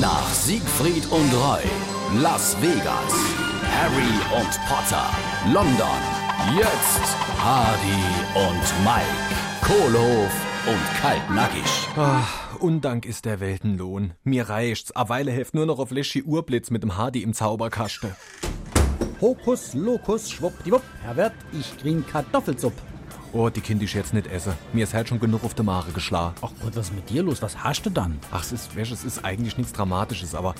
Nach Siegfried und Roy, Las Vegas, Harry und Potter, London, jetzt Hardy und Mike, Kohlhof und Kaltnackig. Ach, Undank ist der Weltenlohn. Mir reicht's. A Weile helft nur noch auf Leschi Urblitz mit dem Hardy im Zauberkaste. Hokus, Lokus, schwuppdiwupp. Herr Wirt, ich krieg Kartoffelsupp. Oh, die Kind ich jetzt nicht esse. Mir ist halt schon genug auf der Mare geschlagen. Ach Gott, was ist mit dir los? Was hast du dann? Ach, es ist, weißt, es ist eigentlich nichts Dramatisches, aber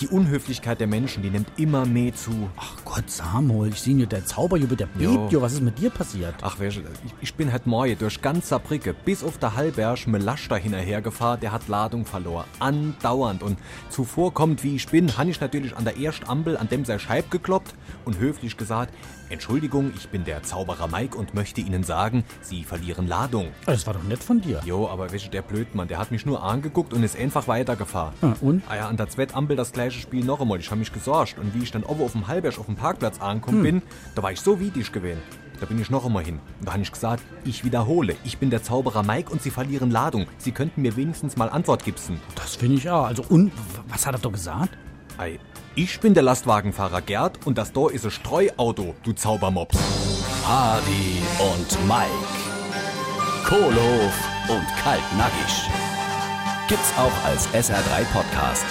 die Unhöflichkeit der Menschen, die nimmt immer mehr zu. Ach Gott, Samuel, ich sehe nur der der Jo. bebt jo. Was ist mit dir passiert? Ach, weißt, du, ich, ich bin halt morgen durch ganz Saarbrücke bis auf der Hallberg mit Laster hinterhergefahren, der hat Ladung verloren. Andauernd. Und zuvor kommt, wie ich bin, han ich natürlich an der ersten Ampel an dem sei Scheib gekloppt und höflich gesagt, Entschuldigung, ich bin der Zauberer Mike und möchte Ihnen sagen, Sie verlieren Ladung. Das war doch nett von dir. Jo, aber weißt du, der Blödmann, der hat mich nur angeguckt und ist einfach weitergefahren. Ah, und? Ah ja, an der Zwettampel das gleiche Spiel noch einmal. Ich habe mich gesorgt. Und wie ich dann oben auf dem Halberg auf dem Parkplatz angekommen bin, da war ich so widig gewesen. Da bin ich noch einmal hin. Und da habe ich gesagt, ich wiederhole, ich bin der Zauberer Mike und Sie verlieren Ladung. Sie könnten mir wenigstens mal Antwort gibsen. Das finde ich auch. Also, und, was hat er doch gesagt? Ei, ich bin der Lastwagenfahrer Gerd und das da ist ein Streuauto, du Zaubermops. Hardy und Mike, Kohlhof und Kaltnackig. Gibt's auch als SR3 Podcast.